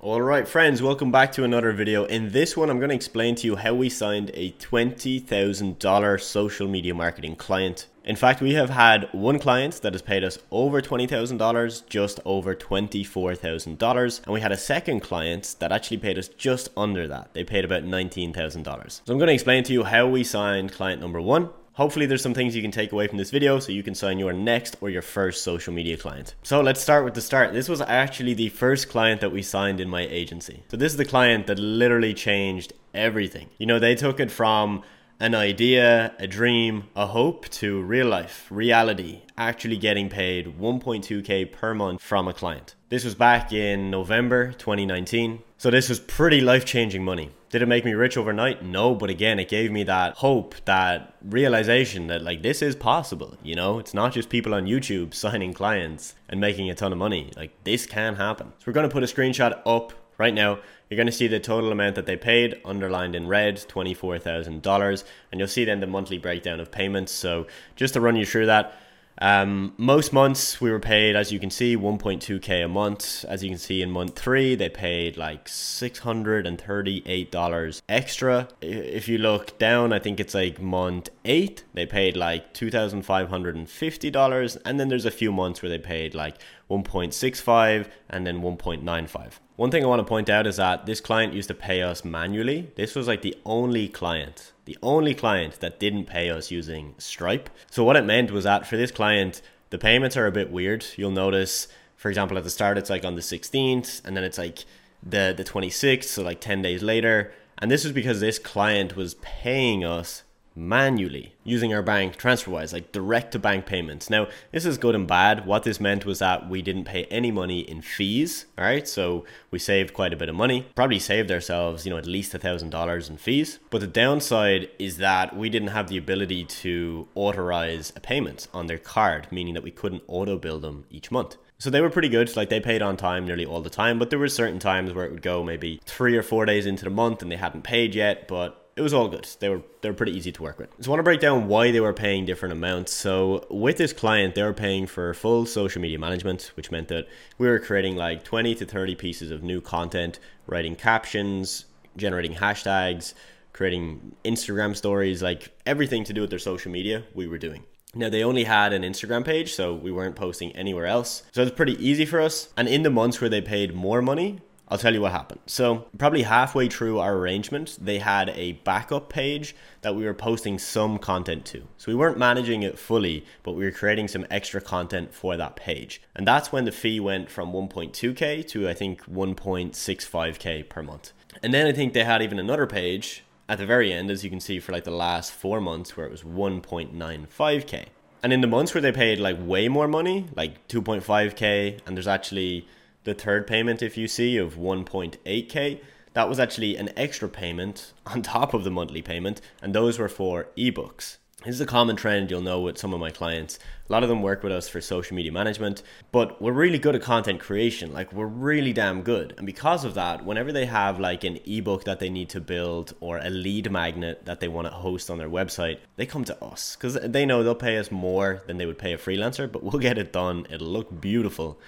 Alright friends, welcome back to another video. In this one I'm going to explain to you how we signed a $20,000 social media marketing client. In fact, we have had one client that has paid us over $20,000, just over $24,000, and we had a second client that actually paid us just under that. They paid about $19,000. So I'm going to explain to you how we signed client number one, Hopefully there's some things you can take away from this video so you can sign your next or your first social media client. So let's start with the start. This was actually the first client that we signed in my agency. So this is the client that literally changed everything. You know, they took it from an idea, a dream, a hope to real life, reality, actually getting paid 1.2k per month from a client. This was back in November 2019. So this was pretty life-changing money. Did it make me rich overnight? No, but again, it gave me that hope, that realization that like this is possible, you know? It's not just people on YouTube signing clients and making a ton of money. Like this can happen. So we're going to put a screenshot up right now you're going to see the total amount that they paid underlined in red, $24,000, and you'll see then the monthly breakdown of payments. So just to run you through that, um, most months we were paid, as you can see, 1.2k a month. As you can see in month three, they paid like $638 extra. If you look down, I think it's like month eight, they paid like $2,550. And then there's a few months where they paid like 1.65 and then 1.95. One thing I want to point out is that this client used to pay us manually. This was like the only client, the only client that didn't pay us using Stripe. So what it meant was that for this client, the payments are a bit weird. You'll notice, for example, at the start it's like on the 16th and then it's like the the 26th, so like 10 days later. And this was because this client was paying us manually using our bank TransferWise, like direct to bank payments. Now, this is good and bad. What this meant was that we didn't pay any money in fees. All right, so we saved quite a bit of money. Probably saved ourselves, you know, at least a thousand dollars in fees. But the downside is that we didn't have the ability to authorize a payment on their card, meaning that we couldn't auto bill them each month. So they were pretty good. Like they paid on time nearly all the time, but there were certain times where it would go maybe three or four days into the month and they hadn't paid yet. But it was all good. They were they were pretty easy to work with. So I want to break down why they were paying different amounts. So with this client, they were paying for full social media management, which meant that we were creating like 20 to 30 pieces of new content, writing captions, generating hashtags, creating Instagram stories, like everything to do with their social media, we were doing. Now they only had an Instagram page, so we weren't posting anywhere else. So it's pretty easy for us. And in the months where they paid more money, I'll tell you what happened. So, probably halfway through our arrangement, they had a backup page that we were posting some content to. So, we weren't managing it fully, but we were creating some extra content for that page. And that's when the fee went from 1.2K to I think 1.65K per month. And then I think they had even another page at the very end, as you can see, for like the last four months where it was 1.95K. And in the months where they paid like way more money, like 2.5K, and there's actually the third payment, if you see, of 1.8k, that was actually an extra payment on top of the monthly payment, and those were for ebooks. This is a common trend you'll know with some of my clients. A lot of them work with us for social media management, but we're really good at content creation. Like, we're really damn good. And because of that, whenever they have like an ebook that they need to build or a lead magnet that they want to host on their website, they come to us because they know they'll pay us more than they would pay a freelancer, but we'll get it done. It'll look beautiful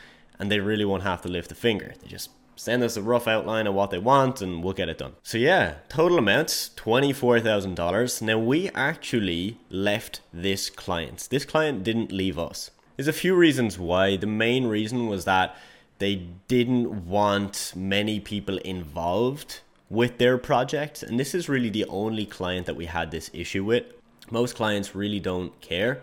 and they really won't have to lift a finger. They just send us a rough outline of what they want and we'll get it done. So yeah, total amounts $24,000. Now we actually left this client. This client didn't leave us. There's a few reasons why. The main reason was that they didn't want many people involved with their project and this is really the only client that we had this issue with. Most clients really don't care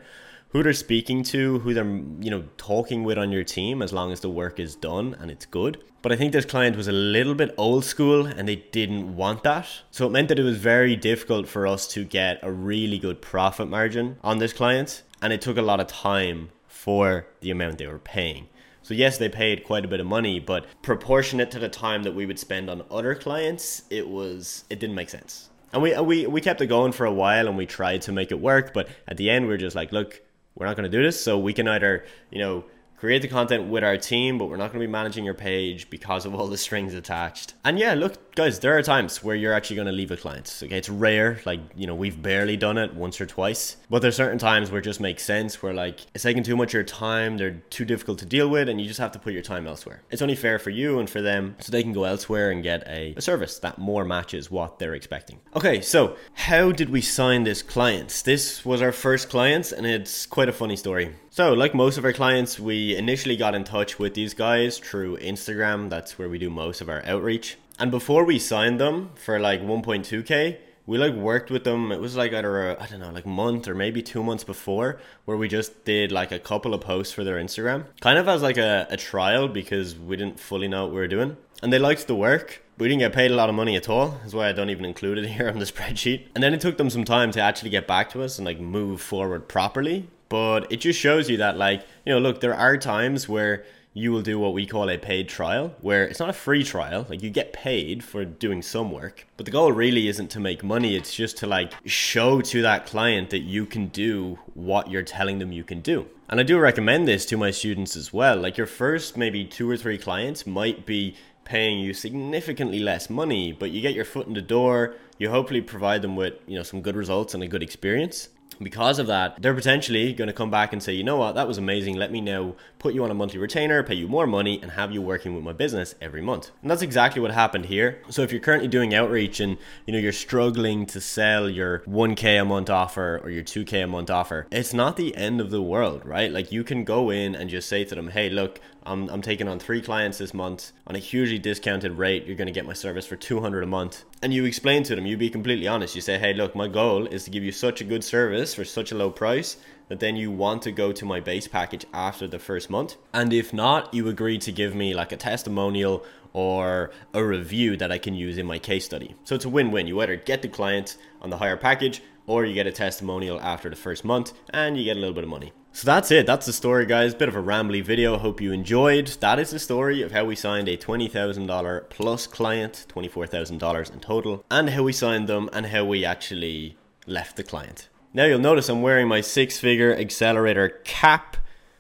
who they're speaking to, who they're you know talking with on your team, as long as the work is done and it's good. But I think this client was a little bit old school and they didn't want that. So it meant that it was very difficult for us to get a really good profit margin on this client. And it took a lot of time for the amount they were paying. So yes, they paid quite a bit of money, but proportionate to the time that we would spend on other clients, it was it didn't make sense. And we we we kept it going for a while and we tried to make it work, but at the end we are just like, look, we're not going to do this. So we can either, you know, create the content with our team, but we're not going to be managing your page because of all the strings attached. And yeah, look, guys, there are times where you're actually going to leave a client. Okay, it's rare. Like, you know, we've barely done it once or twice. But there's certain times where it just makes sense where, like, it's taking too much of your time, they're too difficult to deal with, and you just have to put your time elsewhere. It's only fair for you and for them so they can go elsewhere and get a, a service that more matches what they're expecting. Okay, so how did we sign this client? This was our first client, and it's quite a funny story. So, like most of our clients, we initially got in touch with these guys through Instagram. That's where we do most of our outreach. And before we signed them for like 1.2k, we like worked with them. It was like either a, I don't know, like month or maybe two months before, where we just did like a couple of posts for their Instagram, kind of as like a, a trial because we didn't fully know what we were doing. And they liked the work. We didn't get paid a lot of money at all. That's why I don't even include it here on the spreadsheet. And then it took them some time to actually get back to us and like move forward properly but it just shows you that like you know look there are times where you will do what we call a paid trial where it's not a free trial like you get paid for doing some work but the goal really isn't to make money it's just to like show to that client that you can do what you're telling them you can do. And i do recommend this to my students as well. Like your first maybe two or three clients might be paying you significantly less money but you get your foot in the door you hopefully provide them with you know some good results and a good experience because of that, they're potentially going to come back and say, you know what, that was amazing. Let me now put you on a monthly retainer, pay you more money, and have you working with my business every month. And that's exactly what happened here. So if you're currently doing outreach and you know you're struggling to sell your 1k a month offer or your 2k a month offer, it's not the end of the world, right? Like you can go in and just say to them, hey, look, I'm, I'm taking on three clients this month on a hugely discounted rate. You're going to get my service for 200 a month. And you explain to them, you be completely honest. You say, hey, look, my goal is to give you such a good service for such a low price that then you want to go to my base package after the first month. And if not, you agree to give me like a testimonial or a review that I can use in my case study. So it's a win win. You either get the client on the higher package or you get a testimonial after the first month and you get a little bit of money. So that's it. That's the story, guys. Bit of a rambly video. Hope you enjoyed. That is the story of how we signed a $20,000 plus client, $24,000 in total, and how we signed them and how we actually left the client. Now you'll notice I'm wearing my six figure accelerator cap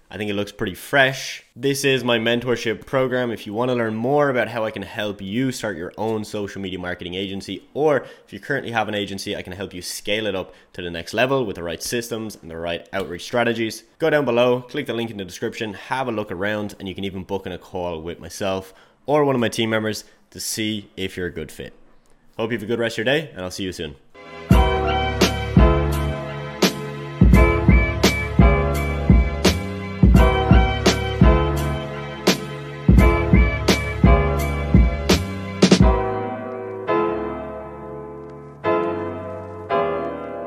I think it looks pretty fresh. This is my mentorship program. If you want to learn more about how I can help you start your own social media marketing agency, or if you currently have an agency, I can help you scale it up to the next level with the right systems and the right outreach strategies, go down below, click the link in the description, have a look around, and you can even book in a call with myself or one of my team members to see if you're a good fit. Hope you have a good rest of your day, and I'll see you soon.